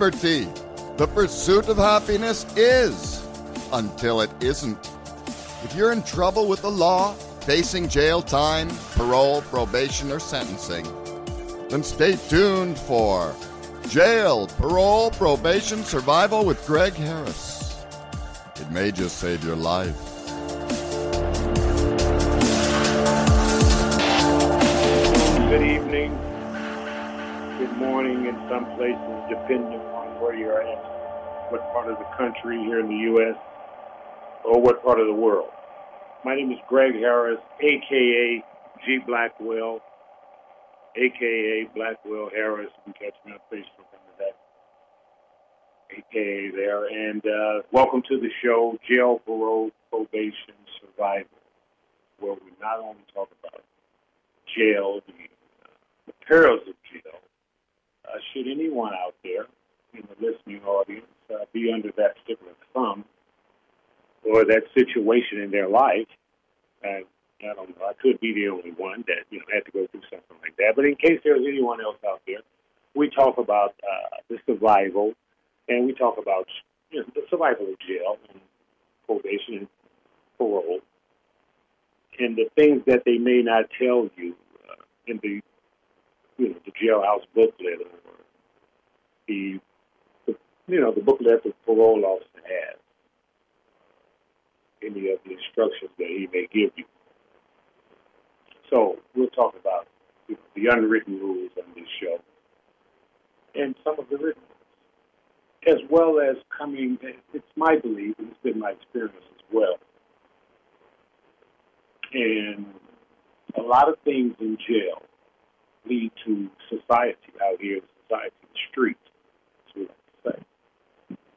liberty. The pursuit of happiness is until it isn't. If you're in trouble with the law, facing jail time, parole, probation, or sentencing, then stay tuned for Jail, Parole, Probation, Survival with Greg Harris. It may just save your life. Good evening, good morning in some places, depending on where you're at, what part of the country here in the U.S., or what part of the world. My name is Greg Harris, aka G Blackwell, aka Blackwell Harris. You can catch me on Facebook under that aka there. And uh, welcome to the show, Jail, Parole, Probation, Survival, where we not only talk about jail, the, uh, the perils of jail. Uh, should anyone out there in the listening audience uh, be under that particular thumb or that situation in their life, uh, I don't know. I could be the only one that you know had to go through something like that. But in case there's anyone else out there, we talk about uh, the survival, and we talk about you know, the survival of jail and probation and parole, and the things that they may not tell you uh, in the you know the jailhouse booklet or the, the you know the booklet the parole officer has. Any of the instructions that he may give you. So we'll talk about the unwritten rules on this show and some of the written rules, as well as coming. It's my belief, and it's been my experience as well. And a lot of things in jail lead to society out here, society the streets, that's what I say,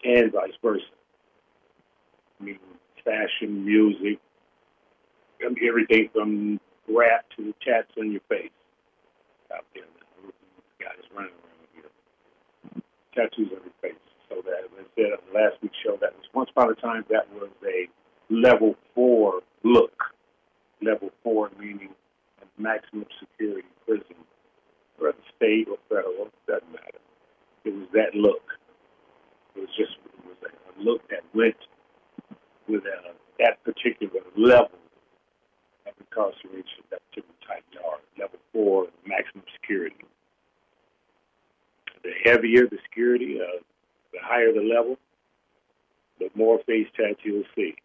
and vice versa. I mean, fashion, music, I mean, everything from rap to the tats on your face out there. Guys running around here, tattoos on your face. So that, as I said on the last week's show, that was once upon a time that was a level four look. Level four meaning a maximum security prison, whether state or federal, doesn't matter. It was that look. It was just was a look that went with a, that particular level of incarceration, that particular type yard, level four, maximum security. The heavier the security, uh, the higher the level, the more face tats you'll see.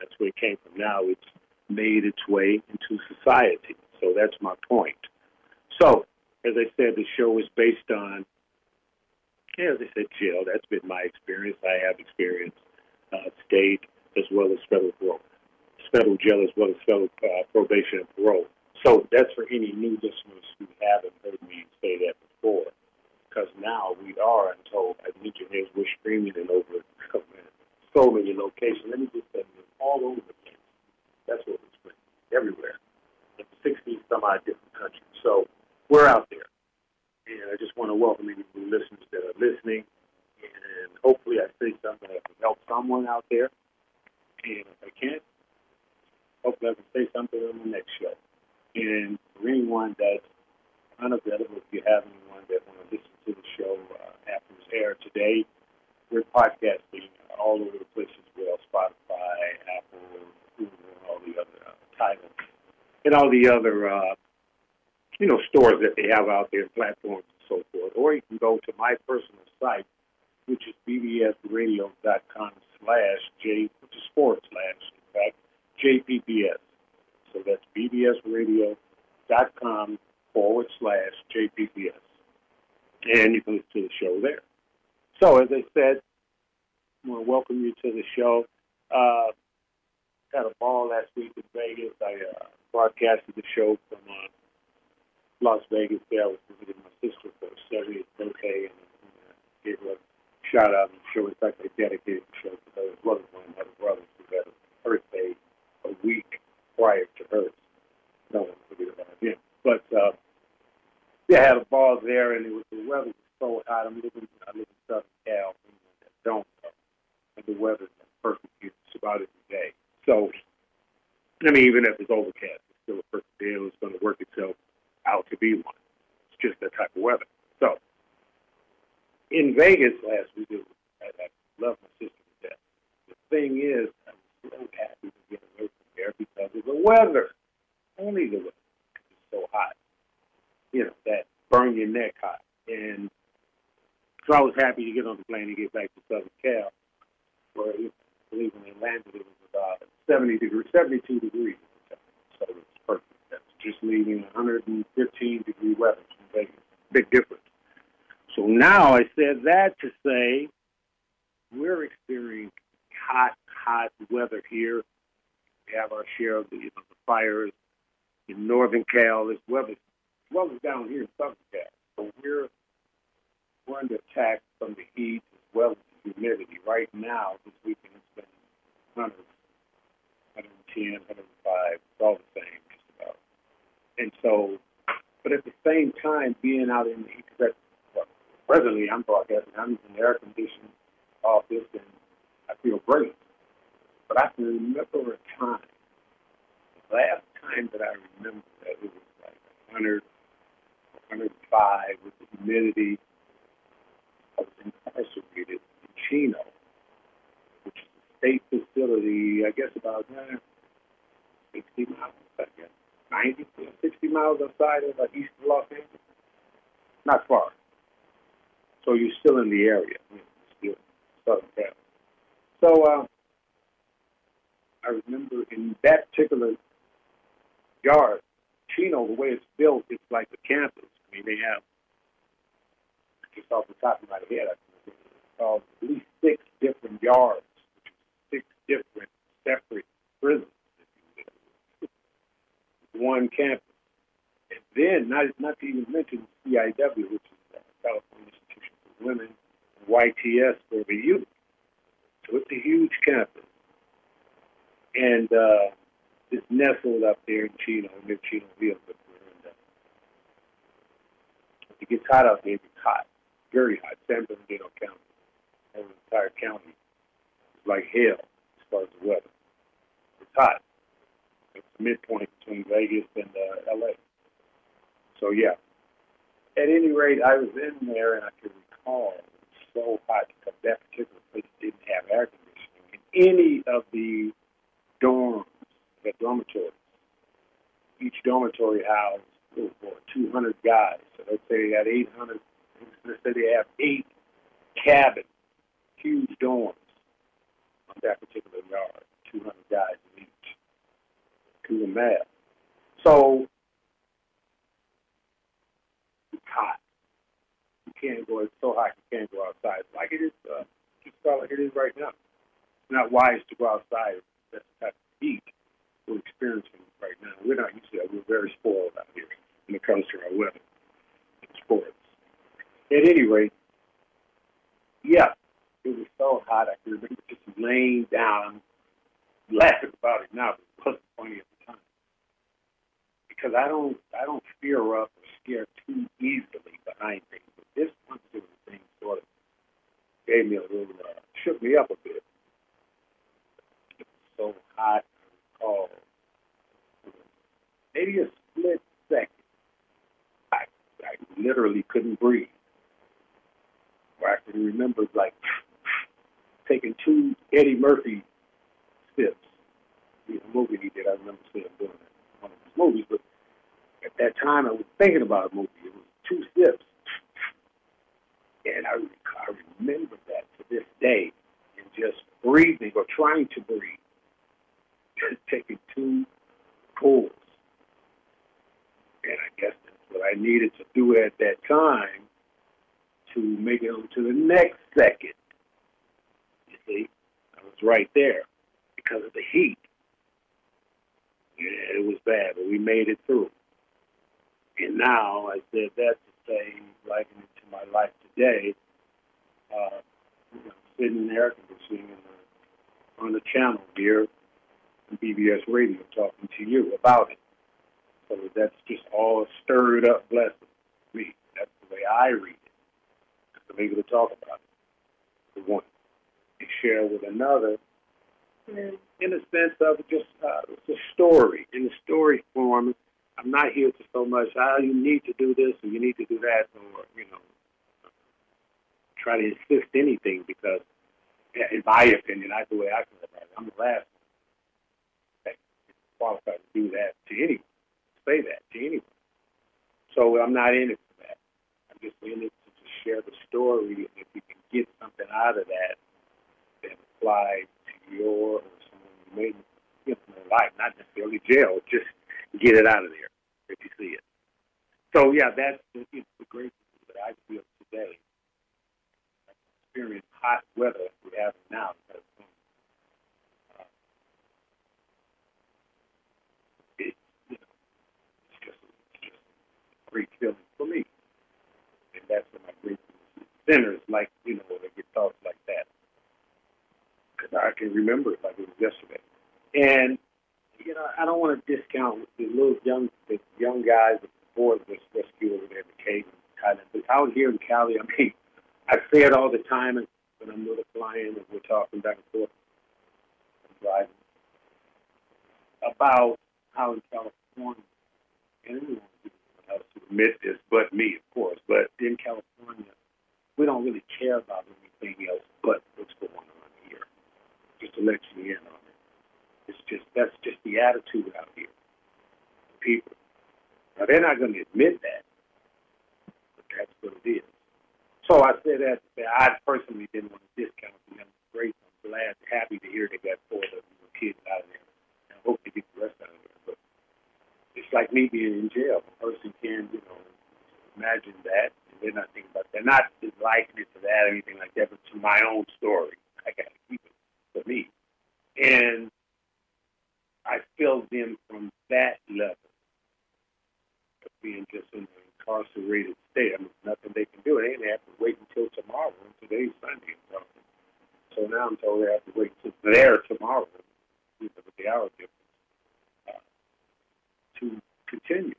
That's where it came from. Now it's made its way into society. So that's my point. So, as I said, the show is based on, yeah, as I said, jail. That's been my experience. I have experienced uh, state as well as federal parole, federal jail as well as federal uh, probation and parole. So that's for any new listeners who haven't heard me say that before, because now we are, I'm told, as engineers, we're streaming in over so many locations. Let me just say, all over the place. That's what we're streaming, everywhere, in 60 some odd different countries. So we're out there. And I just want to welcome any new listeners that are listening. And hopefully I say something that can help someone out there. And if I can't, hopefully I can say something on the next show. And for anyone that's unavailable, if you have anyone that want to listen to the show uh, after it's aired today, we're podcasting all over the place as well Spotify, Apple, Google, and all the other uh, titles, and all the other, uh, you know, stores that they have out there, platforms and so forth. Or you can go to my personal site, which is bbsradio.com slash J, which is forward slash, in fact, JPPS. So that's bbsradio.com forward slash JPPS. And you can listen to the show there. So, as I said, I want to welcome you to the show. Uh, had a ball last week in Vegas. I uh, broadcasted the show from uh, Las Vegas there. I was visiting my sister for her 70th birthday and uh, gave her a shout out on the show. In fact, I dedicated the show to her as well as one of my brothers who had a birthday a week prior to hers. No one forget about him. But uh, yeah, I had a ball there, and it was the weather was so hot. I'm living, I live in Southern Cal, that don't know, and the weather's perfect. It's about every day. So, I mean, even if it's overcast, it's still a perfect day, and it's going to work itself out to be one. It's just that type of weather. So, in Vegas last week, I, I love my sister to death. The thing is, I'm so happy to get away from there because of the weather. Only the weather. It's so hot. You know, that burn your neck hot. And so I was happy to get on the plane and get back to Southern Cal, where I believe when they landed, it was about 70 degrees, 72 degrees. So it was perfect. That's just leaving 115 degree weather Vegas. Big difference. So now I said that to say we're experiencing hot, hot weather here. We have our share of the, you know, the fires in Northern Cal as well as, well as down here in Southern Cal. So we're we're under attack from the heat as well as the humidity. Right now, this weekend it's been 100, 110, 105. It's all the same, just about. And so, but at the same time, being out in the heat, presently I'm broadcasting, I'm in air conditioned office and I feel great. But I can remember a time, the last time that I remember that it was like 100, 105 with the humidity. I was incarcerated in Chino, which is a state facility, I guess about uh, 60 miles, I guess, 90, 60 miles outside of uh, east of Los Angeles. Not far. So you're still in the area, you know, Southern. So uh, I remember in that particular yard, Chino, the way it's built, it's like a campus. I mean, they have, just off the top of my head, I think uh, at least six different yards, six different separate prisons, one campus. And then, not, not to even mention CIW, which is the California Institution for Women, YTS for the youth. So it's a huge campus. And uh, it's nestled up there in Chino, near Chino Hills up it gets hot out there. It gets hot, very hot. San Bernardino County, and the entire county is like hell as far as the weather. It's hot. It's the midpoint between Vegas and uh, LA. So yeah. At any rate, I was in there and I could recall so hot because that particular place didn't have air conditioning in any of the dorms, the dormitories. Each dormitory housed oh, boy, 200 guys. So let's say they had 800. Let's say they have eight cabins, huge dorms on that particular yard, 200 guys in each. Do the math. So it's hot. Can't go. It's so hot you can't go outside. Like it is, uh, just about like it is right now. Not wise to go outside. That's the type of heat we're experiencing right now. We're not used to that. We're very spoiled out here when it comes to our weather and sports. At any rate, yeah, it was so hot. I can remember just laying down, laughing about it now, but it wasn't funny at the time because I don't, I don't fear up or scare too easily behind things. This particular thing sort of gave me a little, uh, shook me up a bit. It was so hot. I recall maybe a split second. I, I literally couldn't breathe. Or I can remember like taking two Eddie Murphy sips. The movie he did, I remember seeing him doing that, one of his movies. But at that time, I was thinking about a movie. It was two sips. And I, I remember that to this day, and just breathing or trying to breathe, taking two pulls. And I guess that's what I needed to do at that time to make it on to the next second. You see, I was right there because of the heat. Yeah, it was bad, but we made it through. And now I said that to say, liken it to my life today, uh, you know, sitting in air conditioning in the, on the channel here on BBS Radio talking to you about it. So that's just all stirred up blessing me. That's the way I read it. I'm able to talk about it. For one, and share with another, in a sense of just uh, it's a story in the story form. I'm not here to so much. Ah, you need to do this or you need to do that, or you know, try to insist anything because, in my opinion, that's the way I feel about it. I'm the last that qualified to do that to anyone, say that to anyone. So I'm not in it for that. I'm just in it to just share the story, and if you can get something out of that, then apply to your or someone you may you know, life, not necessarily jail, just get it out of there if you see it. So yeah, that's the great thing that I feel today. Experience hot weather as we have now. It, you it's just, a great feeling for me, and that's what my great centers like. You know, they get thoughts like that because I can remember it like it was yesterday. And you know, I don't want to discount the little young, the young guys, the boys that's rescued over there in the cave in Thailand. But out here in Cali, I mean, I say it all the time when I'm with a client and we're talking back and forth, driving about how in California, anyone else to admit this, but me, of course, but in California, we don't really care about anything else but what's going on here. Just to let you in on it. it's just that's just the attitude out here. People. Now they're not going to admit that, but that's what it is. So I said that I personally didn't want to discount the young great. I'm glad, happy to hear they got four of the kids out of there. And I hope they get the rest out of there. But it's like me being in jail. A person can, you know, imagine that. And they're not thinking about that. They're not liking it to that or anything like that, but to my own story. I got to keep it for me. And I feel them from that level of being just in an incarcerated state. I mean, nothing they can do. They didn't have to wait until tomorrow, and today's Sunday. So, so now I'm told they have to wait until there tomorrow, with the hour difference, uh, to continue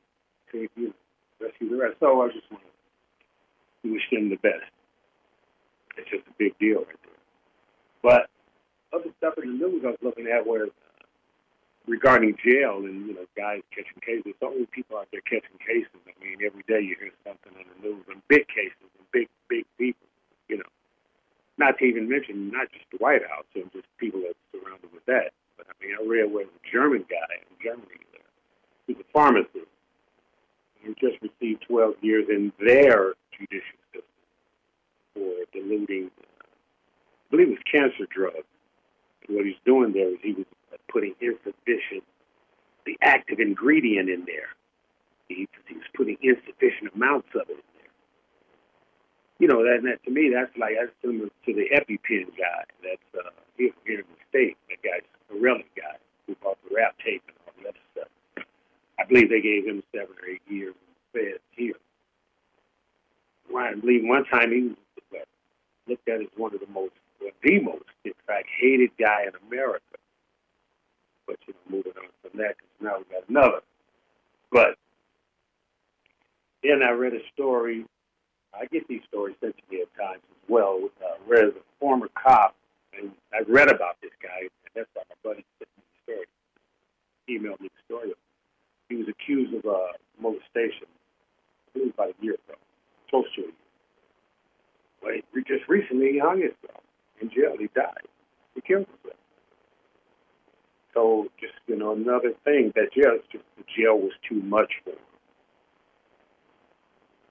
to you know, rescue the rest. So I just want to wish them the best. It's just a big deal right there. But other stuff in the news I was looking at where regarding jail and you know guys catching cases. So many people out there catching cases. I mean, every day you hear something on the news and big cases and big big people. You know, not to even mention not just the White House and just people that surrounded with that. But I mean, I read where a German guy in Germany, uh, he's a pharmacist. He just received 12 years in their judicial system for diluting, uh, I believe it was cancer drugs. And what he's doing there is he was putting insufficient, the active ingredient in there. He, he was putting insufficient amounts of it in there. You know, that, that to me, that's like that's similar to the EpiPen guy. That's uh, here, here in the state. That guy, Corelli guy, who bought the rap tape and all the other stuff. I believe they gave him seven or eight years in feds here. I believe one time he was looked at as one of the most, the most, in fact, hated guy in America but you know, moving on from that because now we got another. But then I read a story. I get these stories sent to me at times as well. Uh, read a former cop, and I read about this guy, and that's why my buddy sent me the story. emailed me the story. He was accused of uh, molestation. I believe about a year ago, close to a year. But just recently he hung himself in jail. He died. He killed himself. So just you know another thing that jail just the jail was too much for him.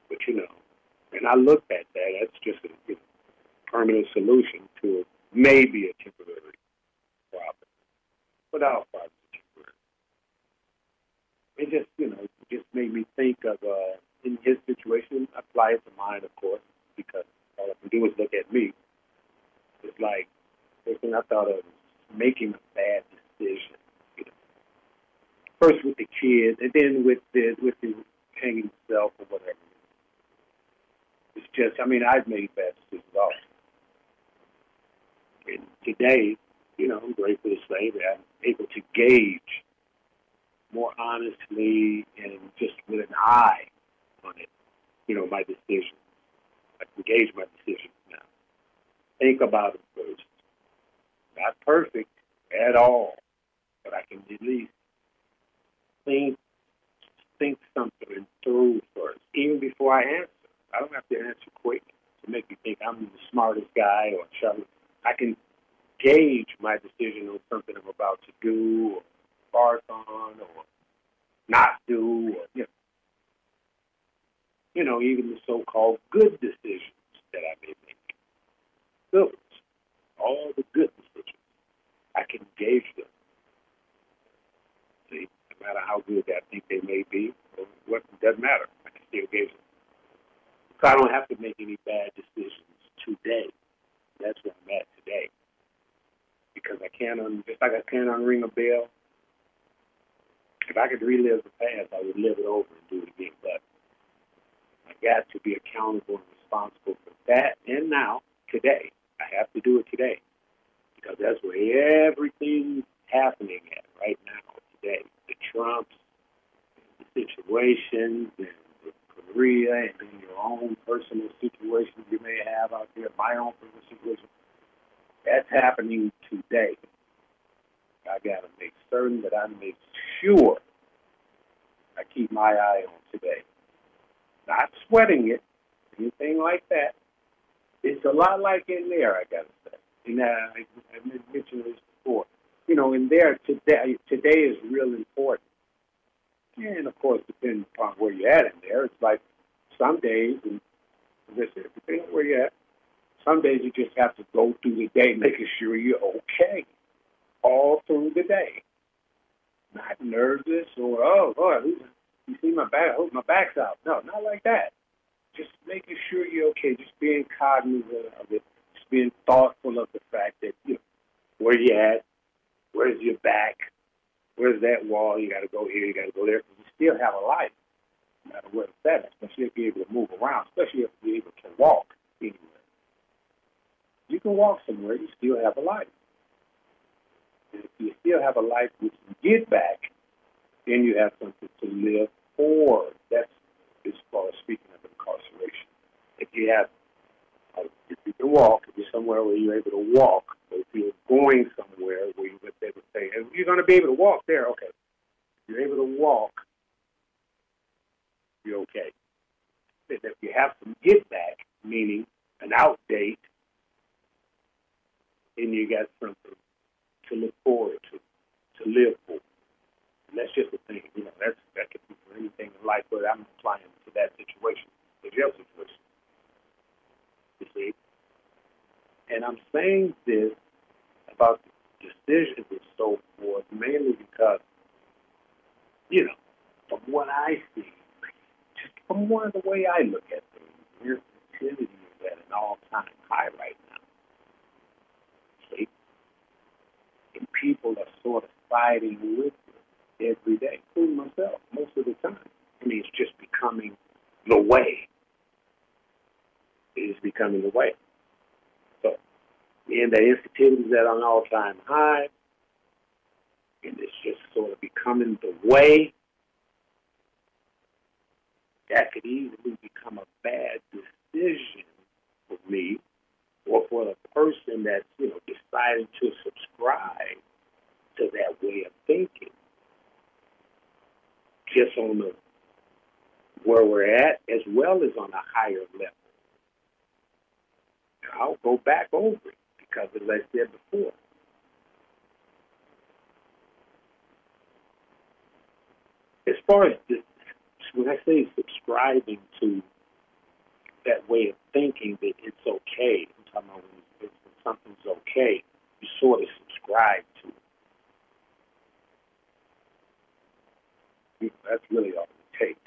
But you know, and I looked at that. That's just a you know, permanent solution to maybe a temporary problem, but our problem is temporary. It just you know just made me think of uh, in his situation. Apply it to mine, of course, because all I can do is look at me. It's like the thing I thought of making a bad decision. You know. First with the kids, and then with the with the hanging himself or whatever. It's just, I mean, I've made bad decisions also. And today, you know, I'm grateful to say that I'm able to gauge more honestly and just with an eye on it, you know, my decision. I can gauge my decisions now. Think about it first. Not perfect at all but I can at least think think something through first, even before I answer. I don't have to answer quick. to make me think I'm the smartest guy or shall I can gauge my decision on something I'm about to do or embark on or not do or you know, you know even the so-called good decisions that I may make. Ones, all the good decisions, I can gauge them. Matter how good I think they may be, what doesn't matter. I can still gauge them. So I don't have to make any bad decisions today. That's where I'm at today. Because I can't, un- just like I can't unring a bell, if I could relive the past, I would live it over and do it again. But I got to be accountable and responsible for that and now, today. I have to do it today. Because that's where everything's happening at right now, today. The Trumps, the situations, and the Korea, and then your own personal situations you may have out there, my own personal situation. That's happening today. I got to make certain that I make sure I keep my eye on today. Not sweating it, anything like that. It's a lot like in there, I got to say. And uh, I, I mentioned this before. You know, in there, today, today is real important. And of course, depending upon where you're at in there, it's like some days, and as I said, depending on where you're at, some days you just have to go through the day making sure you're okay all through the day. Not nervous or, oh, Lord, you see my back, oh, my back's out. No, not like that. Just making sure you're okay, just being cognizant of it, just being thoughtful of the fact that, you know, where you're at, where's your back, where's that wall, you got to go here, you got to go there, because you still have a life, no matter where it's at, especially if you're able to move around, especially if you're able to walk anywhere. You can walk somewhere, you still have a life. And if you still have a life which you get back, then you have something to live for. That's as far as speaking of incarceration. If you have, if you can walk, if you're somewhere where you're able to walk, or if you're going somewhere where you would, they would say, hey, you're going to be able to walk there, okay. If you're able to walk, you're okay. And if you have some get back, meaning an outdate, then you got something to look forward to, to live for. And that's just the thing, you know, that's that could be for anything in life, but I'm applying to that situation, the jail situation. You see? And I'm saying this about decisions and so forth, mainly because, you know, from what I see, just from one of the way I look things, sensitivity is at an all time high right now. See? And people are sort of fighting with it every day, including myself, most of the time. I mean, it's just becoming the way. It is becoming the way. So, and the sensitivity is at an all time. High, and it's just sort of becoming the way. That could easily become a bad decision for me or for the person that's, you know, deciding to subscribe to that way of thinking. Just on the where we're at as well as on a higher level. I'll go back over it because as I said before. As far as this, when I say subscribing to that way of thinking that it's okay, I'm talking about when, when something's okay, you sort of subscribe to it. That's really all it takes.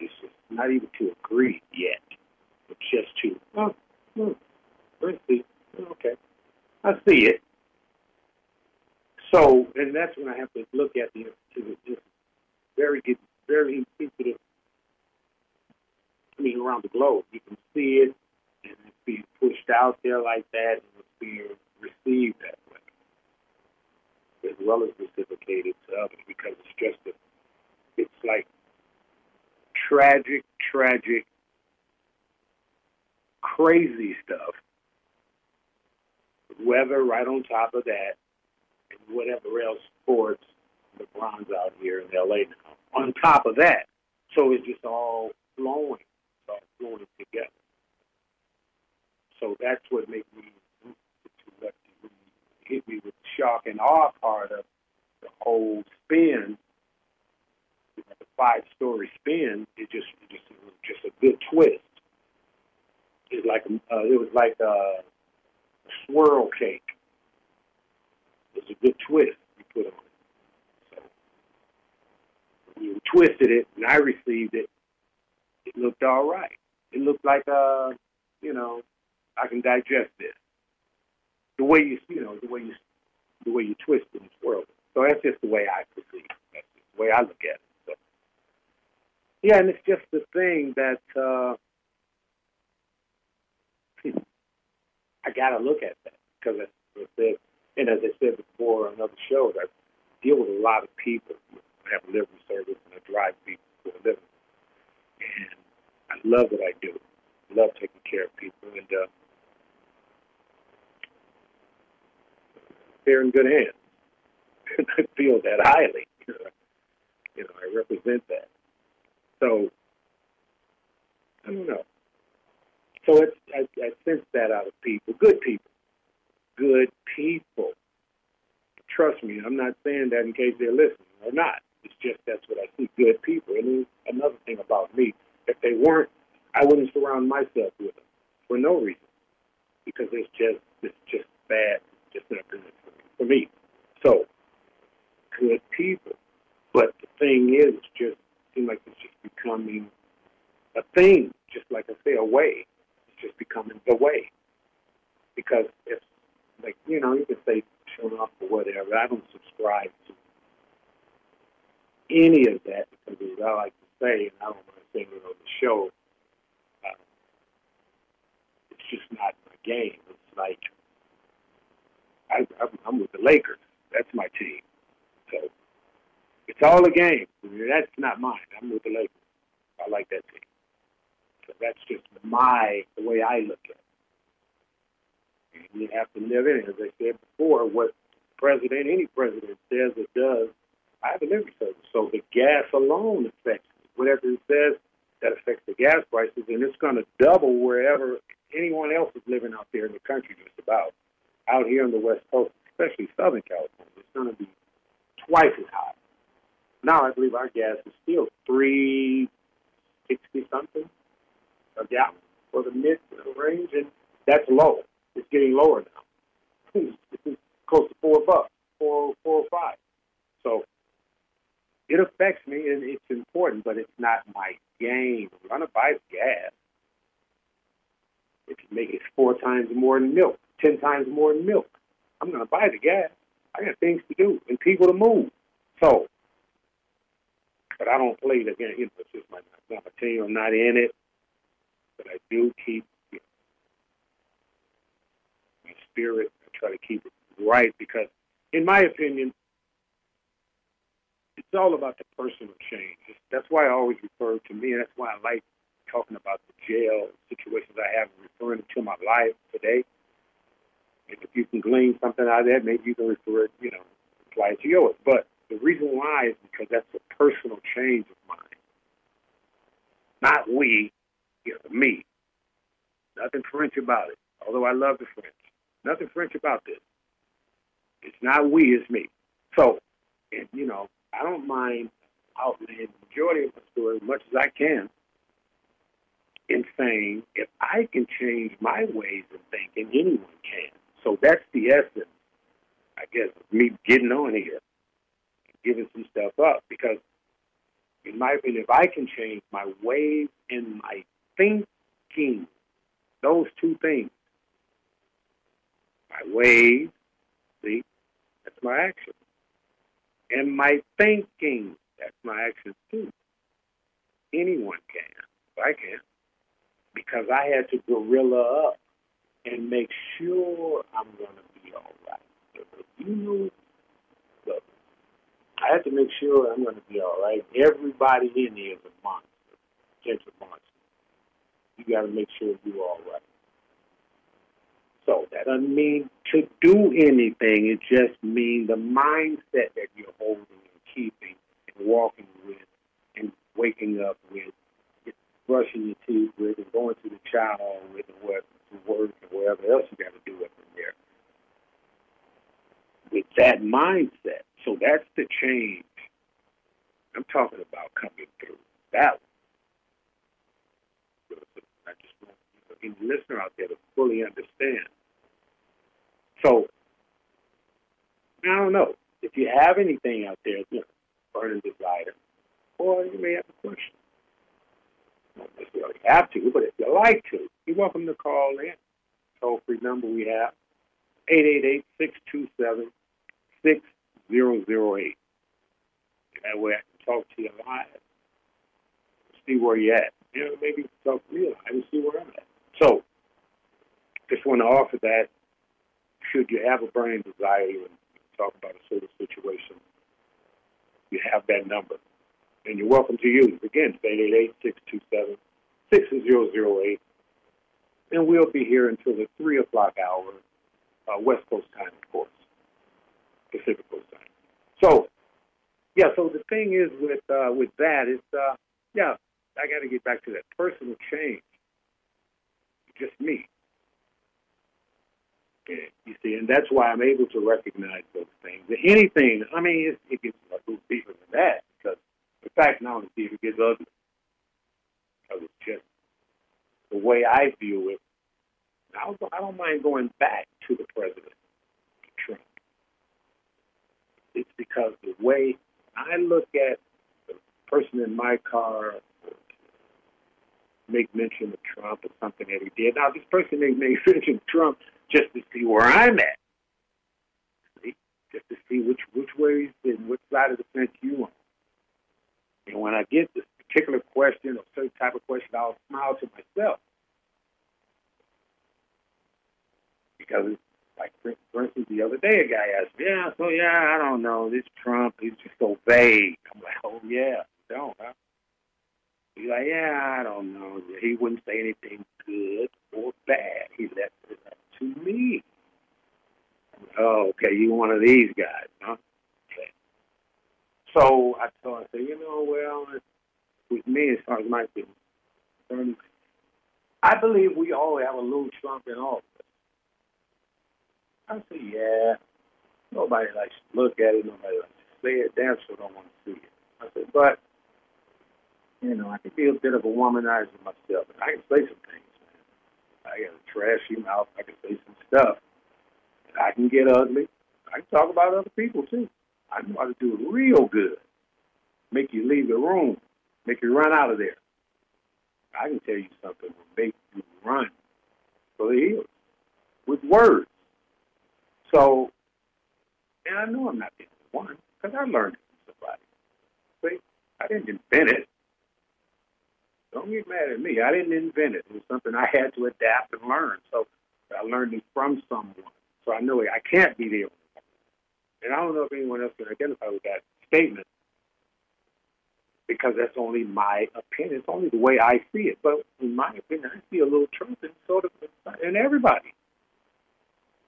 It's just not even to agree yet, but just to, oh, oh I see. Okay. I see it. So, and that's when I have to look at the, to the very, very insensitive I mean, around the globe. You can see it, and it's being pushed out there like that, and it's being received that way, as well as reciprocated to others, because it's just a, it's like tragic, tragic, crazy stuff. Weather right on top of that, and whatever else sports, LeBron's out here in LA now. On top of that, so it's just all flowing all flowing together. So that's what made me hit me with the shock and awe part of the whole spin, the five story spin. It just, it just, it was just a good twist. It's like uh, it was like a swirl cake. It was a good twist you put on it. So you twisted it, and I received it, it looked all right. It looked like uh, you know, I can digest this. The way you, you know, the way you, the way you twist and swirl it. So that's just the way I perceive. It. That's the way I look at it. So, yeah, and it's just the thing that uh, I got to look at that because, as I said, and as I said before on other shows, I deal with a lot of people. I have a livery service and I drive people for a living, and I love what I do. I love taking care of people, and uh, they're in good hands. I feel that highly. you know, I represent that. So I don't know. So it's, I, I sense that out of people, good people, good people. Trust me, I'm not saying that in case they're listening or not. It's just that's what I see, good people. And another thing about me, if they weren't, I wouldn't surround myself with them for no reason, because it's just it's just bad, just not good for me. So, good people. But the thing is, it's just it seems like it's just becoming a thing, just like I say, a way just becoming the way. Because it's like, you know, you can say showing off or whatever. I don't subscribe to any of that because as I like to say, and I don't want to say it on the show, uh, it's just not my game. It's like I, I'm with the Lakers. That's my team. So it's all a game. That's not mine. I'm with the Lakers. I like that team. So that's just my the way I look at it. And you have to live in it. As I said before, what president, any president says or does, I have a living service. So the gas alone affects me. Whatever it says, that affects the gas prices, and it's going to double wherever anyone else is living out there in the country, just about. Out here on the West Coast, especially Southern California, it's going to be twice as high. Now I believe our gas is still three sixty something a gallon for the mid range, and that's low. It's getting lower now. It's close to four bucks, four, four or five. So it affects me, and it's important, but it's not my game. I'm going to buy gas. It can make it four times more than milk, ten times more than milk. I'm going to buy the gas. I got things to do and people to move. So, but I don't play the game. You know, it's just my, my team. I'm not in it but I do keep you know, my spirit. I try to keep it right because, in my opinion, it's all about the personal change. That's why I always refer to me, and that's why I like talking about the jail situations I have, referring to my life today. And if you can glean something out of that, maybe you can refer it, you know, apply it to yours. But the reason why is because that's a personal change of mine. Not we, you me. Nothing French about it. Although I love the French. Nothing French about this. It's not we, it's me. So, and, you know, I don't mind outlaying the majority of my story as much as I can in saying if I can change my ways of thinking, anyone can. So that's the essence, I guess, of me getting on here, giving some stuff up. Because, in my opinion, if I can change my ways and my thinking, those two things, my ways, see, that's my action. And my thinking, that's my action too. Anyone can. I can. Because I had to gorilla up and make sure I'm going to be all right. You know, look, I had to make sure I'm going to be all right. Everybody in here is a monster, potential monster you got to make sure you're all right. So that doesn't mean to do anything. It just means the mindset that you're holding and keeping and walking with and waking up with. Brushing your teeth with and going to the hall with and what to work and wherever else you got to do up in there. With that mindset. So that's the change I'm talking about coming through. That one. I just want any listener out there to fully understand. So I don't know. If you have anything out there, you know, burning desire, or you may have a question. Don't necessarily have to, but if you like to, you're welcome to call in. Toll free number we have 888 627 6008. That way I can talk to you live, see where you're at. You know, maybe talk to me live and see where I'm at. So, just want to offer that. Should you have a burning desire and talk about a certain situation, you have that number. And you're welcome to use it. Again, 888-627-6008. And we'll be here until the 3 o'clock hour, uh, West Coast time, of course, Pacific Coast time. So, yeah, so the thing is with uh, with that is, uh, yeah, I got to get back to that personal change. Just me. You see, and that's why I'm able to recognize those things. Anything, I mean, it, it gets a little deeper than that because, in fact, now it gets ugly. Because it's just the way I view it. I don't, I don't mind going back to the president, Trump. It's because the way I look at the person in my car make mention of Trump or something that he did. Now, this person may make mention of Trump just to see where I'm at, see? just to see which which way he's been, which side of the fence you on. And when I get this particular question or certain type of question, I'll smile to myself because like for instance, the other day a guy asked me, "Yeah, so yeah, I don't know, this Trump, he's just so vague." I'm like, "Oh yeah, don't, huh?" He's like, "Yeah, I don't know. He wouldn't say anything good or bad. He left it up to me." oh, okay, you one of these guys, huh? Okay. So I I said, you know, well, with me, as far as my concerned, I believe we all have a little Trump in all of us. I said, yeah. Nobody likes to look at it. Nobody likes to say it. Damn sure don't want to see it. I said, but, you know, I can be a bit of a womanizer myself. And I can say some things. I got a trashy mouth. I can say some stuff. And I can get ugly. I can talk about other people, too. I know how to do it real good. Make you leave the room. Make you run out of there. I can tell you something will make you run for the hills with words. So, and I know I'm not the only one because I learned it from somebody. See, I didn't invent it. Don't get mad at me. I didn't invent it. It was something I had to adapt and learn. So I learned it from someone. So I know I can't be the only one. And I don't know if anyone else can identify with that statement because that's only my opinion. It's only the way I see it. But in my opinion, I see a little truth in sort of in everybody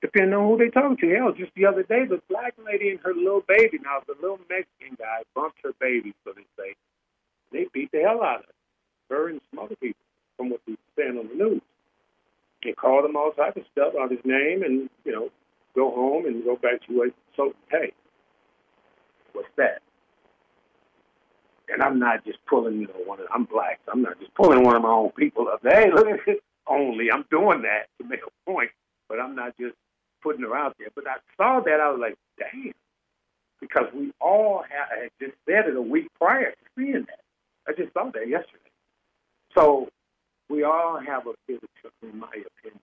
depending on who they talking to. Hell, just the other day, the black lady and her little baby. Now, the little Mexican guy bumped her baby, so they say. They beat the hell out of her, her and some other people, from what we saying on the news. They called him all type of stuff out his name, and you know, go home and go back to it. So, hey, what's that? And I'm not just pulling, you know, one of I'm black. So I'm not just pulling one of my own people up. Hey, look at this. Only I'm doing that to make a point, but I'm not just putting her out there. But I saw that, I was like, damn. Because we all had, had just said it a week prior to seeing that. I just saw that yesterday. So we all have a bit in my opinion.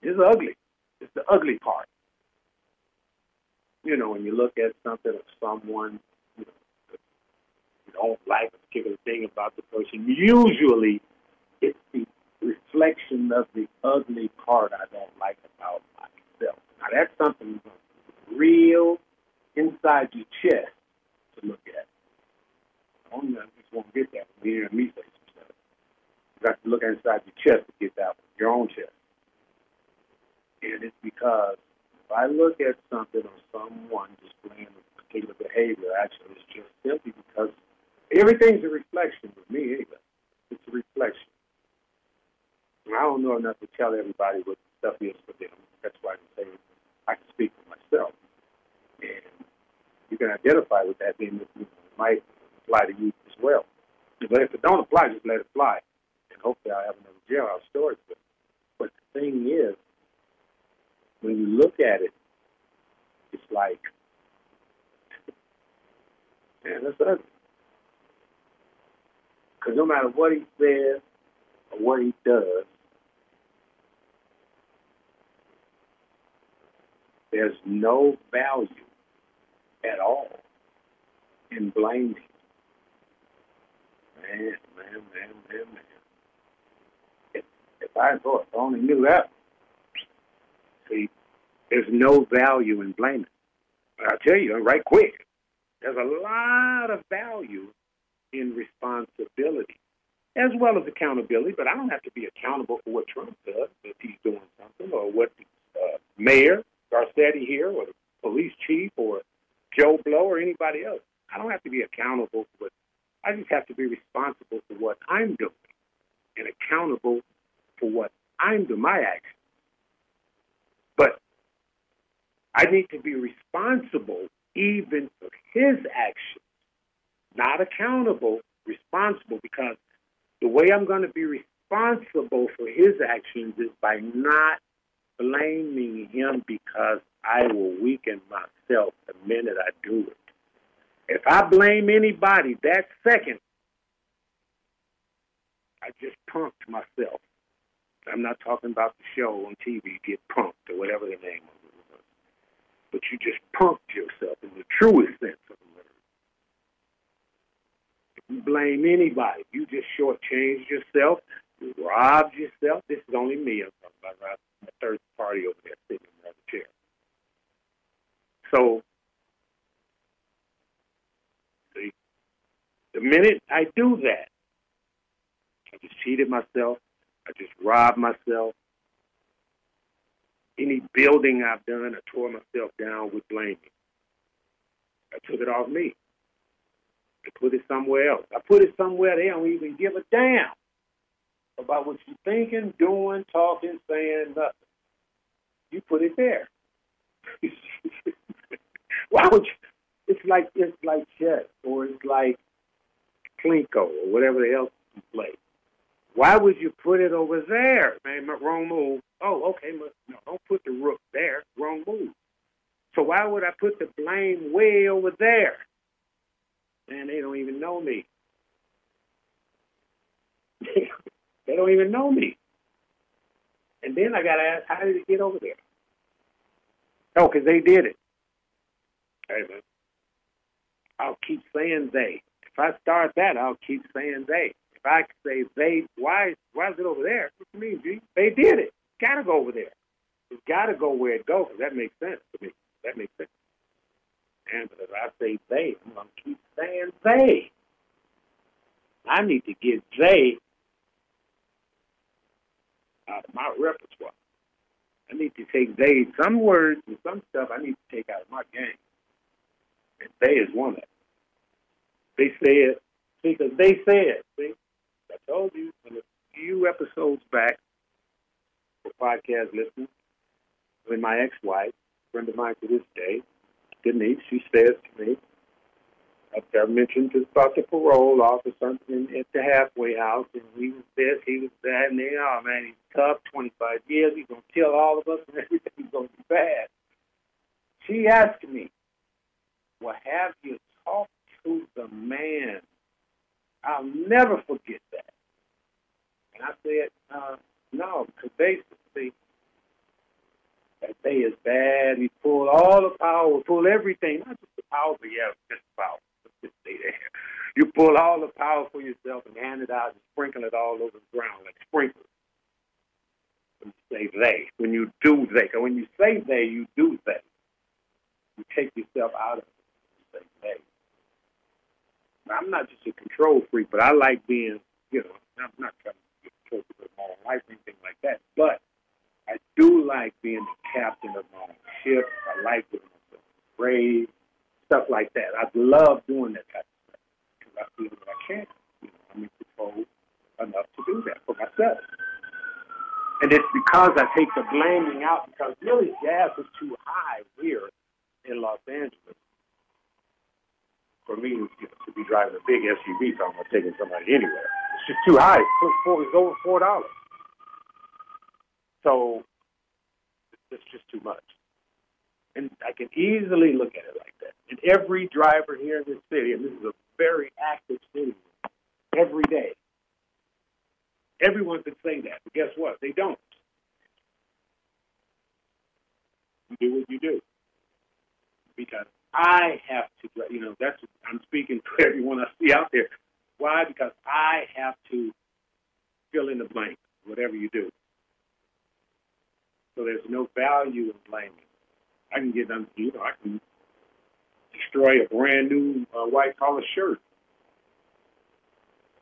It's ugly. It's the ugly part. You know, when you look at something or someone, you, know, you don't like a particular thing about the person, usually it's the reflection of the ugly part I don't like about myself. Now that's something real inside your chest to look at. I don't won't get that from hearing me say some stuff. You have to look inside your chest to get that from your own chest. And it's because if I look at something or someone displaying a particular behavior, actually it's just simply because everything's a reflection with me anyway. It's a reflection. I don't know enough to tell everybody what stuff is for them. That's why I say I can speak for myself. And you can identify with that, then it might apply to you well. But if it don't apply, just let it fly. And hopefully I'll have another jailhouse story. But, but the thing is, when you look at it, it's like, man, that's ugly. Because no matter what he says or what he does, there's no value at all in blaming. Man, man, man, man, man. If, I thought I only knew that, see, there's no value in blaming. I'll tell you right quick, there's a lot of value in responsibility as well as accountability, but I don't have to be accountable for what Trump does if he's doing something or what uh, Mayor Garcetti here or the police chief or Joe Blow or anybody else. I don't have to be accountable for what I just have to be responsible for what I'm doing and accountable for what I'm doing, my actions. But I need to be responsible even for his actions, not accountable, responsible, because the way I'm going to be responsible for his actions is by not blaming him because I will weaken myself the minute I do it. If I blame anybody that second, I just punked myself. I'm not talking about the show on TV, Get Punked, or whatever the name of it was. But you just punked yourself in the truest sense of the word. If you blame anybody, you just shortchanged yourself, you robbed yourself. This is only me. I'm talking about the third party over there sitting in the chair. So, see, the minute I do that, I just cheated myself. I just robbed myself. Any building I've done, I tore myself down with blaming. I took it off me. I put it somewhere else. I put it somewhere they don't even give a damn about what you're thinking, doing, talking, saying, nothing. You put it there. Why would you? It's like it's like chess or it's like Plinko or whatever the hell you play. Why would you put it over there? Man, wrong move. Oh, okay. No, don't put the rook there. Wrong move. So why would I put the blame way over there? Man, they don't even know me. they don't even know me. And then I got to ask, how did it get over there? Oh, because they did it. Hey, man. I'll keep saying they. If I start that, I'll keep saying they. If I say they, why why is it over there? What do you mean, G? They did it. Got to go over there. It's got to go where it goes. That makes sense to me. That makes sense. And if I say they, I'm going to keep saying they. I need to get they out of my repertoire. I need to take they, some words and some stuff I need to take out of my game. And they is one of them. They said, because they said, see, I told you in a few episodes back for podcast listeners, when my ex-wife, friend of mine to this day, Denise, she says to me, I mentioned about the parole officer in, at the halfway house, and he was this, he was that, and they, oh man, he's tough, 25 years, he's going to kill all of us, and everything's going to be bad. She asked me, well, have you talked to the man? I'll never forget that. And I said, uh, no, because basically, that day is bad. He pulled all the power, pulled everything, not just the power, but yeah, just the power. Just stay there. You pull all the power for yourself and hand it out and sprinkle it all over the ground like sprinklers. When you say they, when you do they, when you say they, you do they. You take yourself out of it. You say they. I'm not just a control freak, but I like being, you know, I'm not trying to be control of my own life or anything like that. But I do like being the captain of my own ship. I like being brave, stuff like that. I love doing that type of stuff because I feel that I can. You know, I'm in control enough to do that for myself. And it's because I take the blaming out because really jazz is too high here in Los Angeles for me to be driving a big SUV talking about taking somebody anywhere. It's just too high. It's over four dollars. So it's just too much. And I can easily look at it like that. And every driver here in this city, and this is a very active city, every day, everyone can say that. But guess what? They don't. You do what you do. Because I have to, you know, that's, I'm speaking to everyone I see out there. Why? Because I have to fill in the blank, whatever you do. So there's no value in blaming. I can get them, you know, I can destroy a brand new uh, white collar shirt,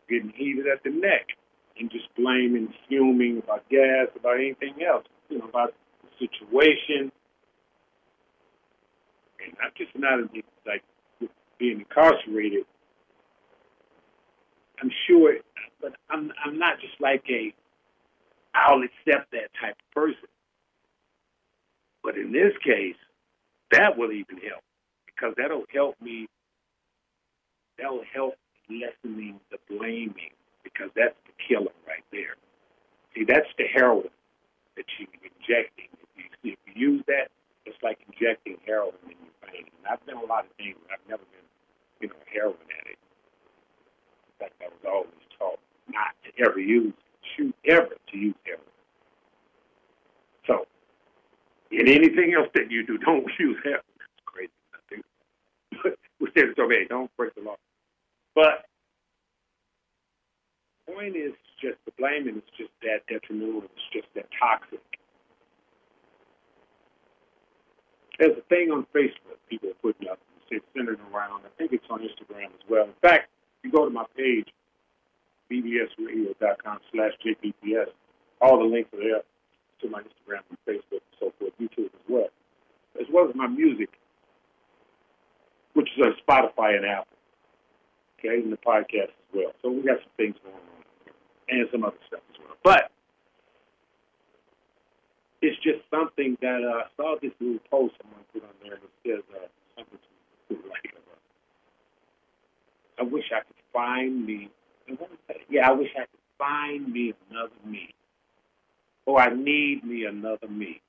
getting heated at the neck, and just blaming, fuming about gas, about anything else, you know, about the situation. And I'm just not like being incarcerated. I'm sure, but I'm I'm not just like a I'll accept that type of person. But in this case, that will even help because that'll help me. That'll help lessening the blaming because that's the killer right there. See, that's the heroin that you're injecting. If you, if you use that, it's like injecting heroin in your vein. And I've done a lot of things, but I've never been, you know, a heroin addict. In fact, I was always taught not to ever use, shoot ever to use heroin. So and anything else that you do, don't use hell. It's crazy. I think. we said it's okay. Don't break the law. But the point is just the blaming is just that detrimental. It's just that toxic. There's a thing on Facebook people are putting up. It's centered around. I think it's on Instagram as well. In fact, if you go to my page, bbsradio.com slash jpps. All the links are there to my Instagram and Facebook and so forth, YouTube as well, as well as my music, which is on Spotify and Apple, okay, and the podcast as well. So we got some things going on and some other stuff as well. But it's just something that uh, I saw this little post someone put on there that says uh, something to like, uh, I wish I could find me. Yeah, I wish I could find me another me or I need me another me,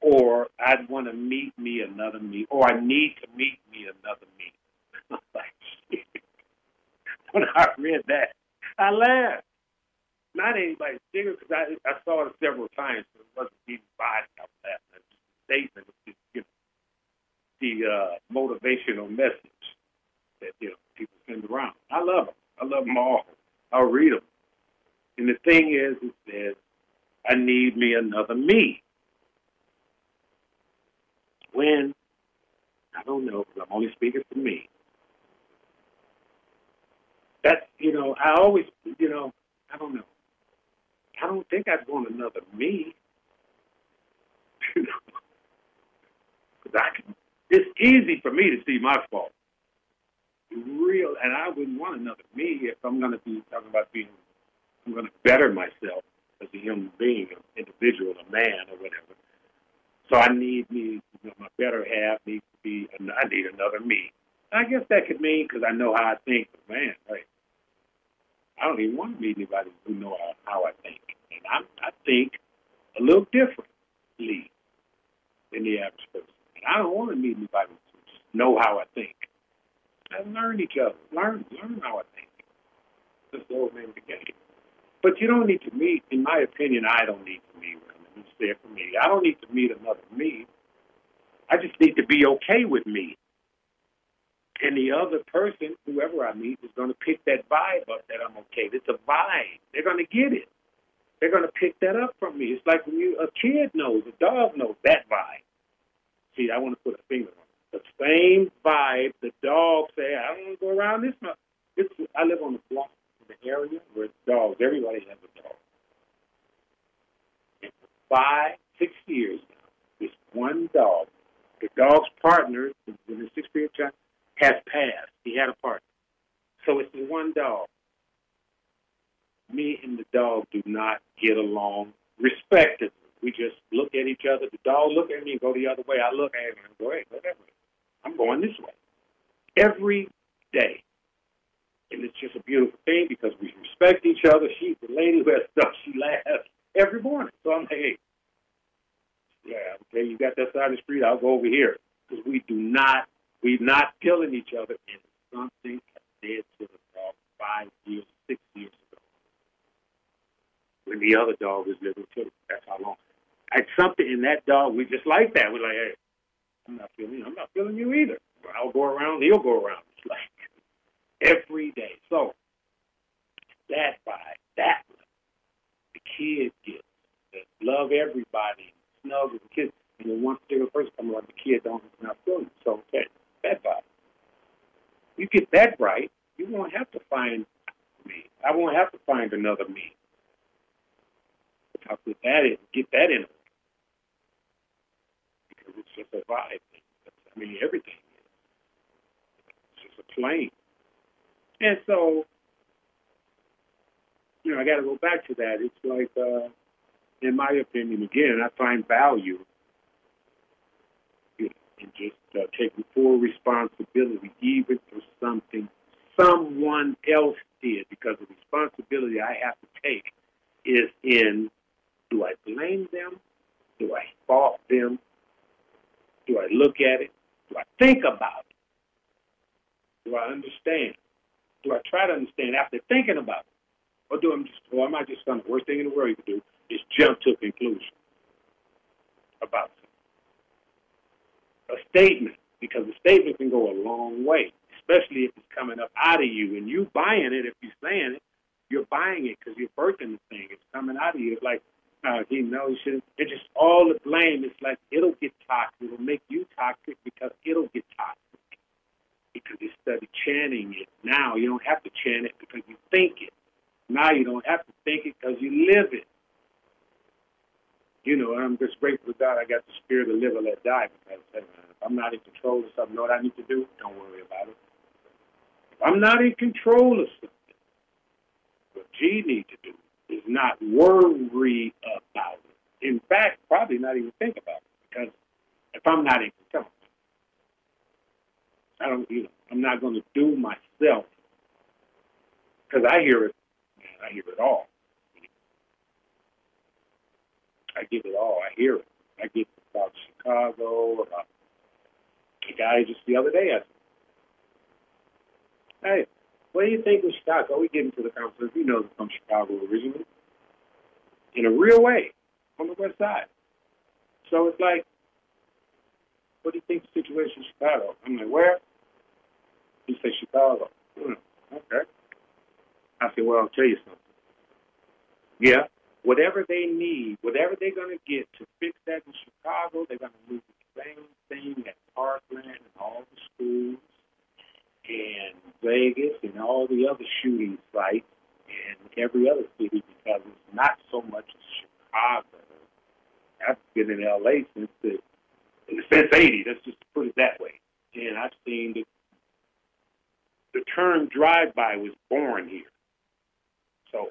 or I'd want to meet me another me, or I need to meet me another me. Like, when I read that, I laughed. Not anybody serious because I, I saw it several times, so it wasn't even body. I was at the statement, just, you know, the uh, motivational message that you know people send around. I love them. I love them all. I'll read them. And the thing is, it says, I need me another me. When, I don't know, because I'm only speaking for me. That's, you know, I always, you know, I don't know. I don't think I'd want another me. Because I can, it's easy for me to see my fault. Real, and I wouldn't want another me if I'm going to be talking about being, I'm going to better myself as a human being, an individual, a man, or whatever. So I need me, you know, my better half needs to be, I need another me. I guess that could mean because I know how I think, but man, right? I don't even want to meet anybody who know how, how I think, and I, I think a little differently than the average person. And I don't want to meet anybody who just know how I think. I learn each other, learn, learn how I think. That's the old the game. But you don't need to meet, in my opinion, I don't need to meet women. It's there for me. I don't need to meet another me. I just need to be okay with me. And the other person, whoever I meet, is going to pick that vibe up that I'm okay. It's a vibe. They're going to get it. They're going to pick that up from me. It's like when you a kid knows, a dog knows that vibe. See, I want to put a finger on it. The same vibe the dog say, I don't want to go around this. Much. It's, I live on the block in the area where dogs, everybody has a dog. And for five, six years now, this one dog, the dog's partner in the period time has passed. He had a partner. So it's the one dog. Me and the dog do not get along respectively. We just look at each other. The dog look at me and go the other way. I look at him and go, hey, way. I'm going this way. Every day. And it's just a beautiful thing because we respect each other. She's the lady who has stuff she laughs every morning. So I'm like, hey, yeah, okay, you got that side of the street, I'll go over here. Because we do not, we're not killing each other. And something dead to the dog five years, six years. When the other dog was living too. That's how long. Like something in that dog, we just like that. We're like, hey, I'm not feeling you. I'm not feeling you either. I'll go around, he'll go around. It's like every day. So that by that the kid gets love everybody, snug with the kids. And then one particular person comes along, the kid don't not feeling So okay, that vibe. You get that right, you won't have to find me. I won't have to find another me. I'll put that in, get that in. Because it's just a vibe. I mean, everything is. It's just a plane. And so, you know, I got to go back to that. It's like, uh, in my opinion, again, I find value in just uh, taking full responsibility, even for something someone else did, because the responsibility I have to take is in do I blame them? Do I fault them? Do I look at it? Do I think about it? Do I understand? Do I try to understand after thinking about it? Or do I just, or am I just going, the worst thing in the world you can do is jump to a conclusion about something? A statement, because a statement can go a long way, especially if it's coming up out of you and you buying it. If you're saying it, you're buying it because you're birthing the thing. It's coming out of you. It's like, uh, he knows shit. It's just all the blame. It's like it'll get toxic. It'll make you toxic because it'll get toxic. Because you study chanting it. Now you don't have to chant it because you think it. Now you don't have to think it because you live it. You know, I'm just grateful to God I got the spirit to live or let die because if I'm not in control of something, know what I need to do? Don't worry about it. If I'm not in control of something, what G need to do is not worry about it. In fact, probably not even think about it because if I'm not in control, I don't, you know, I'm not going to do myself because I hear it I hear it all. I get it all. I hear it. I get about Chicago, about the guy just the other day me, Hey, what do you think of Chicago? We get into the conversation. He knows from Chicago originally. In a real way, on the west side. So it's like, what do you think the situation in Chicago? I'm like, where? He said Chicago. Hmm, okay. I said, well, I'll tell you something. Yeah, whatever they need, whatever they're going to get to fix that in Chicago, they're going to move the same thing at Parkland and all the schools and Vegas and all the other shooting sites and every other city because it's not so much Chicago. I've been in LA since the since '80. Let's just put it that way. And I've seen the the term drive-by was born here. So,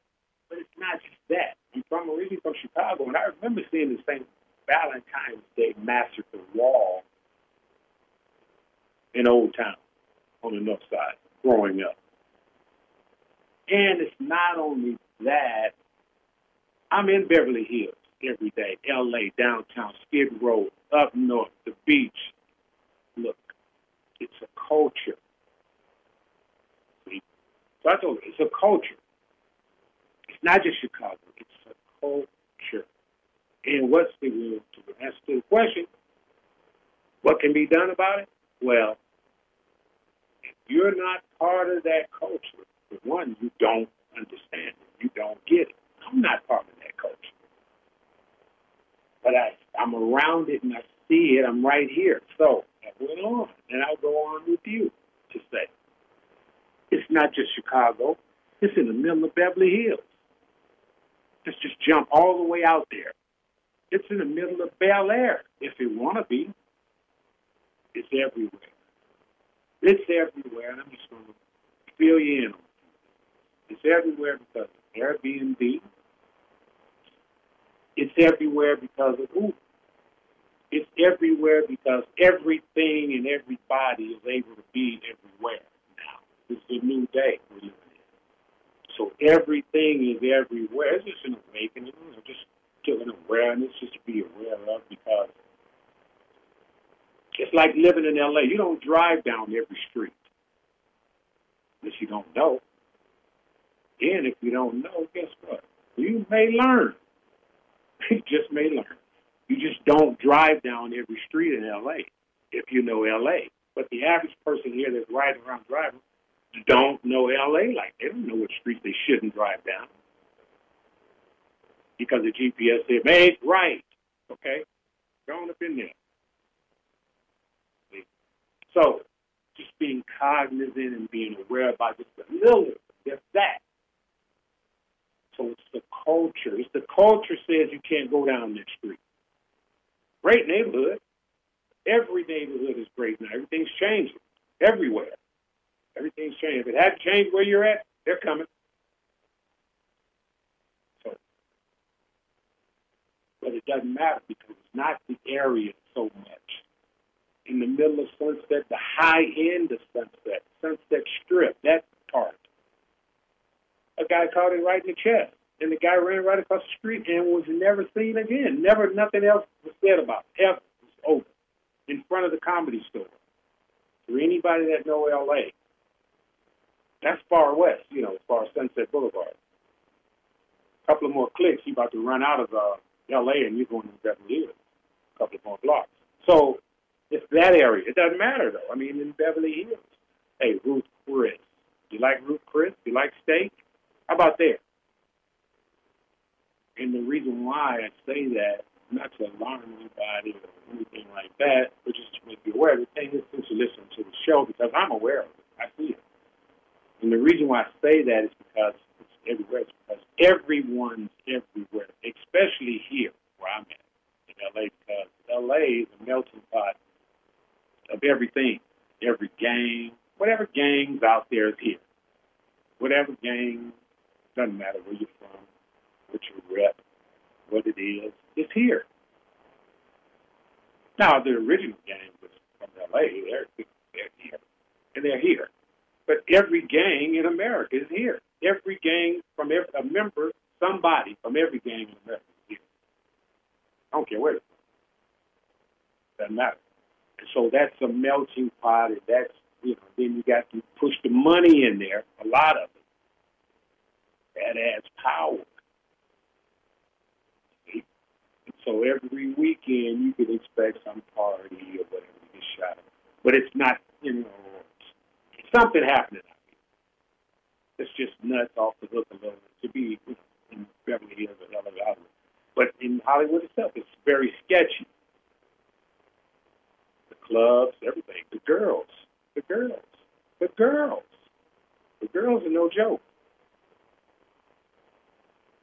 but it's not just that. I'm from originally from Chicago, and I remember seeing the same Valentine's Day massacre wall in Old Town on the north side growing up. And it's not only that, I'm in Beverly Hills every day, LA, downtown, Skid Row, up north, the beach. Look, it's a culture. So I told you, it's a culture. It's not just Chicago, it's a culture. And what's the, to answer the question, what can be done about it? Well, you're not part of that culture, for one, you don't understand it. You don't get it. I'm not part of that culture. But I, I'm around it and I see it. I'm right here. So I went on, and I'll go on with you to say it's not just Chicago. It's in the middle of Beverly Hills. Let's just jump all the way out there. It's in the middle of Bel Air, if you want to be. It's everywhere. It's everywhere, I'm just going to fill you in on it. It's everywhere because of Airbnb. It's everywhere because of Uber. It's everywhere because everything and everybody is able to be everywhere now. It's a new day we're in. So everything is everywhere. It's just an awakening, you know, just giving awareness, just to be aware of like living in LA. You don't drive down every street unless you don't know. And if you don't know, guess what? You may learn. You just may learn. You just don't drive down every street in LA if you know LA. But the average person here that's riding around driving don't know LA like they don't know what streets they shouldn't drive down. Because the GPS said, made right. Okay? Going up in there. So just being cognizant and being aware about just a little, just that. So it's the culture. It's the culture says you can't go down that street. Great neighborhood. Every neighborhood is great now. Everything's changing everywhere. Everything's changing. If it hadn't changed where you're at, they're coming. So, but it doesn't matter because it's not the area so much. In the middle of Sunset, the high end of Sunset, Sunset Strip, that part. A guy caught it right in the chest and the guy ran right across the street and was never seen again. Never, nothing else was said about it. Ever. Was over. In front of the comedy store. For anybody that know LA, that's far west, you know, as far as Sunset Boulevard. A couple of more clicks, you're about to run out of uh, LA and you're going to Beverly Hills. A couple of more blocks. So it's that area. It doesn't matter, though. I mean, in Beverly Hills. Hey, Ruth Chris. Do you like Ruth Chris? Do you like steak? How about there? And the reason why I say that, not to alarm anybody or anything like that, but just to make you aware, the thing is since you listen to the show, because I'm aware of it, I see it. And the reason why I say that is because it's everywhere. It's because everyone's everywhere, especially here where I'm at in LA, because LA is a melting pot of everything. Every gang, whatever gang's out there is here. Whatever gang, doesn't matter where you're from, what you rep, what it is, it's here. Now, the original gang was from LA. They're, they're here. And they're here. But every gang in America is here. Every gang from every, a member, somebody from every gang in America is here. I don't care where it's from. Doesn't matter. So that's a melting pot, and that's, you know, then you got to push the money in there, a lot of it. That adds power. And So every weekend you can expect some party or whatever to get shot. But it's not, you know, something happening. It's just nuts off the hook a little to be in Beverly Hills or LA Hollywood. But in Hollywood itself, it's very sketchy. Clubs, everything. The girls. The girls. The girls. The girls are no joke.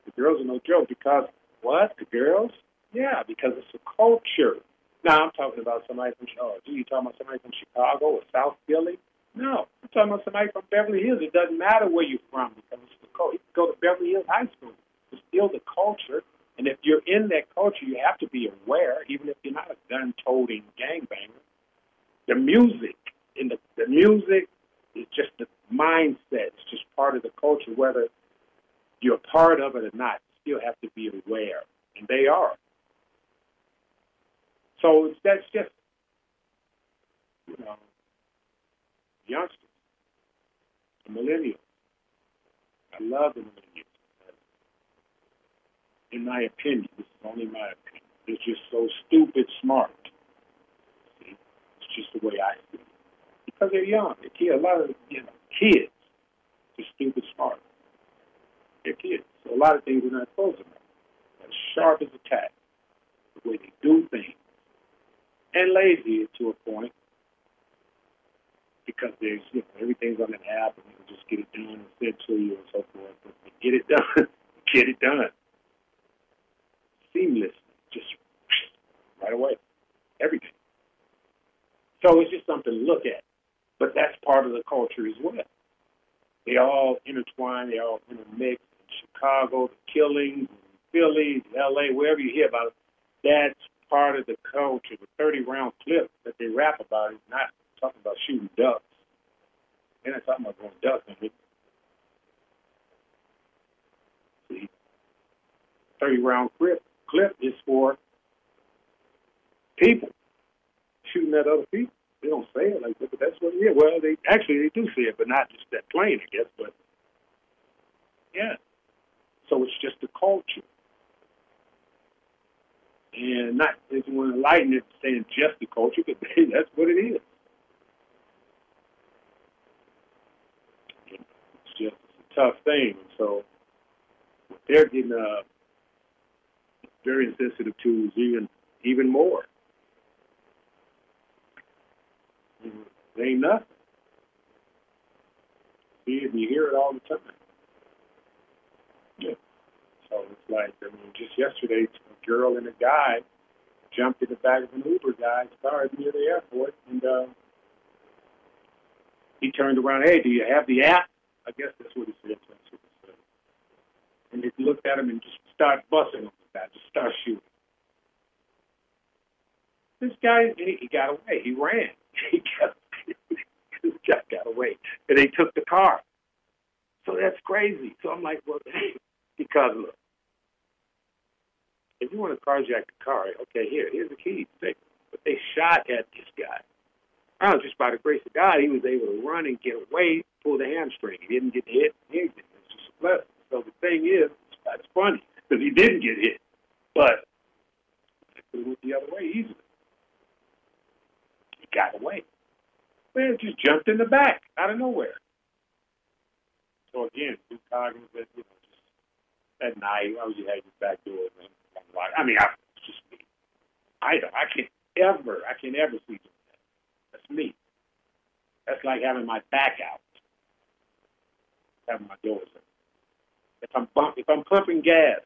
The girls are no joke because what? The girls? Yeah, because it's a culture. Now I'm talking about somebody from oh, gee, you talking about somebody from Chicago or South Philly? No, I'm talking about somebody from Beverly Hills. It doesn't matter where you're from because it's the culture. You can go to Beverly Hills High School. It's still the culture, and if you're in that culture, you have to be aware, even if you're not a gun-toting gangbanger. The music, in the the music, is just the mindset. It's just part of the culture, whether you're part of it or not. You still have to be aware, and they are. So that's just, you know, youngsters, the millennials. I love the millennials. In my opinion, this is only my opinion. They're just so stupid smart. See, it's just the way I see it. Because they're young. They're kids. A lot of you know kids are stupid smart. They're kids. So a lot of things they're not supposed to know. As sharp as a tack. The way they do things and lazy to a point because there's you know, everything's on an app and you can just get it done and sent to you and so forth. But get it done, get it done seamless, just right away, everything. So it's just something to look at, but that's part of the culture as well. They all intertwine, they all intermix, Chicago, the killings, Philly, L.A., wherever you hear about it, that's part of the culture. The 30 round clip that they rap about is not talking about shooting ducks. They're not talking about going duck. See, 30 round clip, clip is for people shooting at other people. They don't say it like that, but that's what it is. Well, they actually they do say it, but not just that plain, I guess. But yeah, so it's just the culture, and not if you want to lighten it, saying just the culture, but that's what it is. It's just a tough thing. So they're getting uh, very sensitive to even even more. It ain't nothing. See and you hear it all the time. Yeah. So it's like, I mean, just yesterday, a girl and a guy jumped in the back of an Uber guy's car near the airport, and uh, he turned around, hey, do you have the app? I guess that's what he said. That's what he said. And he looked at him and just started busting him with that, just start shooting. This guy, he, got away. He ran. He got this got away, and they took the car. So that's crazy. So I'm like, well, because look, if you want to carjack the car, okay, here, here's the keys. But they shot at this guy. Know, just by the grace of God, he was able to run and get away, pull the hamstring. He didn't get hit. He didn't. It's just a blessing. So the thing is, that's funny because he didn't get hit, but it went the other way easily. He got away. Man, just jumped in the back out of nowhere. So again, be cognizant, you know, just at night, I was just had your back door man. I mean, I just me. I don't, I can't ever, I can't ever see that. That's me. That's like having my back out, having my doors open. If I'm bump, if I'm pumping gas,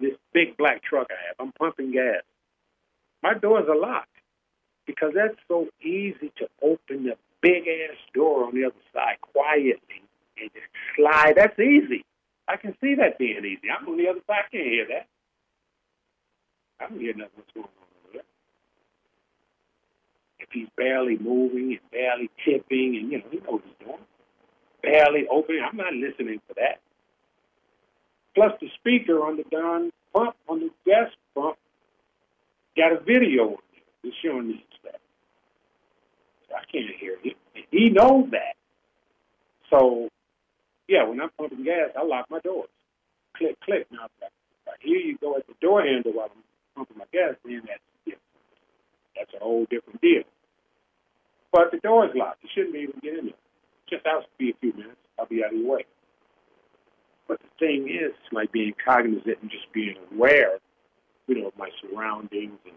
this big black truck I have, I'm pumping gas. My doors are locked because that's so easy to open the big ass door on the other side quietly and just slide. That's easy. I can see that being easy. I'm on the other side. I can't hear that. I don't hear nothing what's going on over there. If he's barely moving and barely tipping, and you know, he knows what he's doing, barely opening, I'm not listening for that. Plus, the speaker on the darn pump on the gas pump got a video on it. It's showing. So I can't hear him. He knows that. So, yeah, when I'm pumping gas, I lock my doors. Click, click. Now, I hear you go at the door handle while I'm pumping my gas, then that's different. That's a whole different deal. But the door is locked. You shouldn't be able to get in there. Just out to be a few minutes. I'll be out of your way. But the thing is, it's like being cognizant and just being aware, you know, of my surroundings and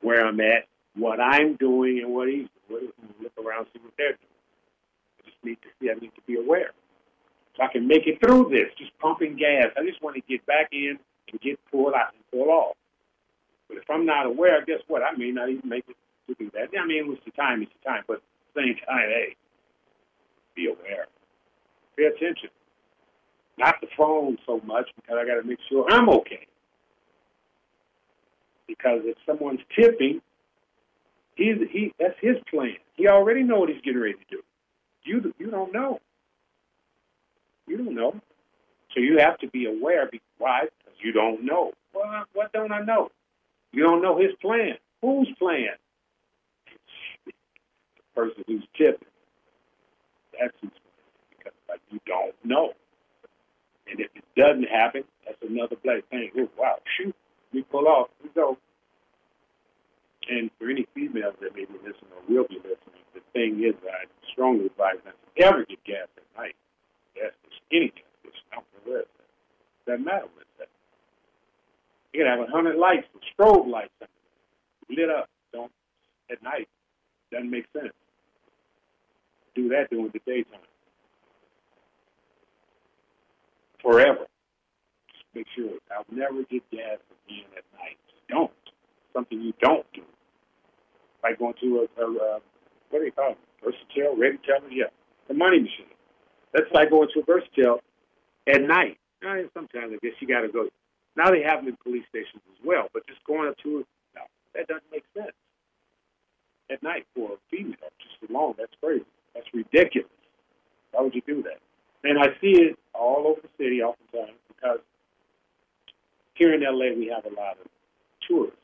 where I'm at, what I'm doing, and what he's doing. Look around, see what they're doing. I just need to see. I need to be aware. So I can make it through this, just pumping gas. I just want to get back in and get pulled out and pull off. But if I'm not aware, guess what? I may not even make it to do that. I mean, it's the time, it's the time. But at the same time, hey, be aware. Pay attention. Not the phone so much because I got to make sure I'm okay. Because if someone's tipping, he's he that's his plan. He already know what he's getting ready to do. You you don't know. You don't know. So you have to be aware. Be, Why? Because you don't know. Well, what don't I know? You don't know his plan. Whose plan? the person who's tipping. That's who's plan. Because like you don't know. And if it doesn't happen, that's another black thing. Oh, wow, shoot, we pull off, we go. And for any females that may be listening or will be listening, the thing is, I strongly advise not to ever get gas at night. Gas station, any gas station, don't care where it's at. Doesn't matter where it's. You can have a hundred lights, strobe lights, lit up. Don't at night. Doesn't make sense. Do that during the daytime. Forever. Just make sure. I'll never get gas again at night. Don't. Something you don't do. Like going to a, a, a what do you call it? Versatile, ready teller? Yeah. The money machine. That's like going to a Versatile at night. Uh, sometimes I guess you got to go. Now they have them in police stations as well, but just going up to no, that doesn't make sense. At night for a female, just alone, that's crazy. That's ridiculous. Why would you do that? And I see it all over the city oftentimes because here in LA we have a lot of tourists.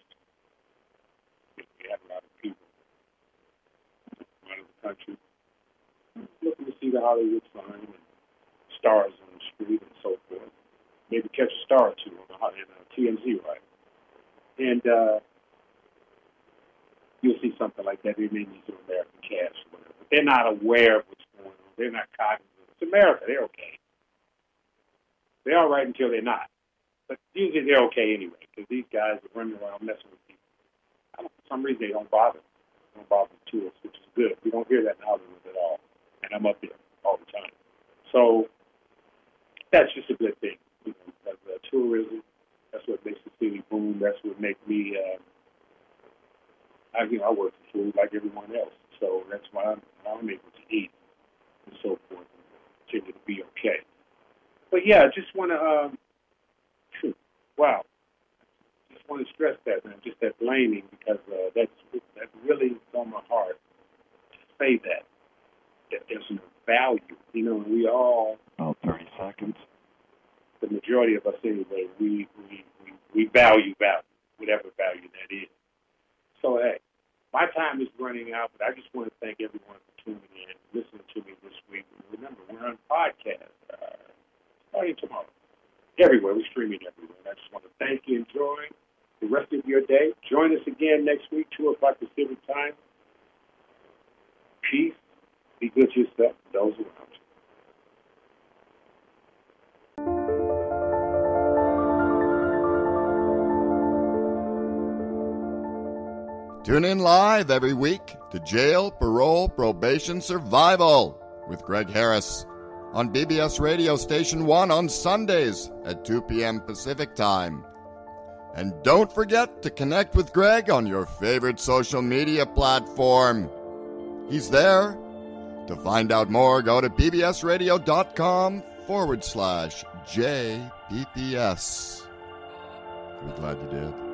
Have a lot of people out of the country looking to see the Hollywood sign and stars on the street and so forth. Maybe catch a star or two on the a TMZ ride. And uh, you'll see something like that. They may need some American cash or whatever. But they're not aware of what's going on. They're not cognizant. It's America. They're okay. They're all right until they're not. But usually they're okay anyway because these guys are running around messing with people. I don't, for some reason they don't bother. They don't bother the tourists, which is good. We don't hear that in Hollywood at all. And I'm up there all the time. So that's just a good thing. You know, because, uh, tourism, that's what makes the city boom. That's what makes me. Uh, I you know I work for food like everyone else, so that's why I'm, I'm able to eat and so forth, and continue to be okay. But yeah, I just want to. Um, wow, want to stress that, man. Just that blaming because uh, that's that really is on my heart to say that that there's no value. You know, we all. About 30 seconds. The majority of us, anyway, we we we, we value value, whatever value that is. So hey, my time is running out, but I just want to thank everyone for tuning in, listening to me this week. Remember, we're on podcast uh, starting tomorrow. Everywhere, we're streaming everywhere. And I just want to thank you. Enjoy the rest of your day. Join us again next week, two o'clock Pacific time. Peace. Be good to yourself. Those around. Tune in live every week to Jail, Parole, Probation, Survival with Greg Harris on BBS Radio Station 1 on Sundays at 2 p.m. Pacific Time. And don't forget to connect with Greg on your favorite social media platform. He's there. To find out more, go to bbsradio.com forward slash JPPS. We're glad you did.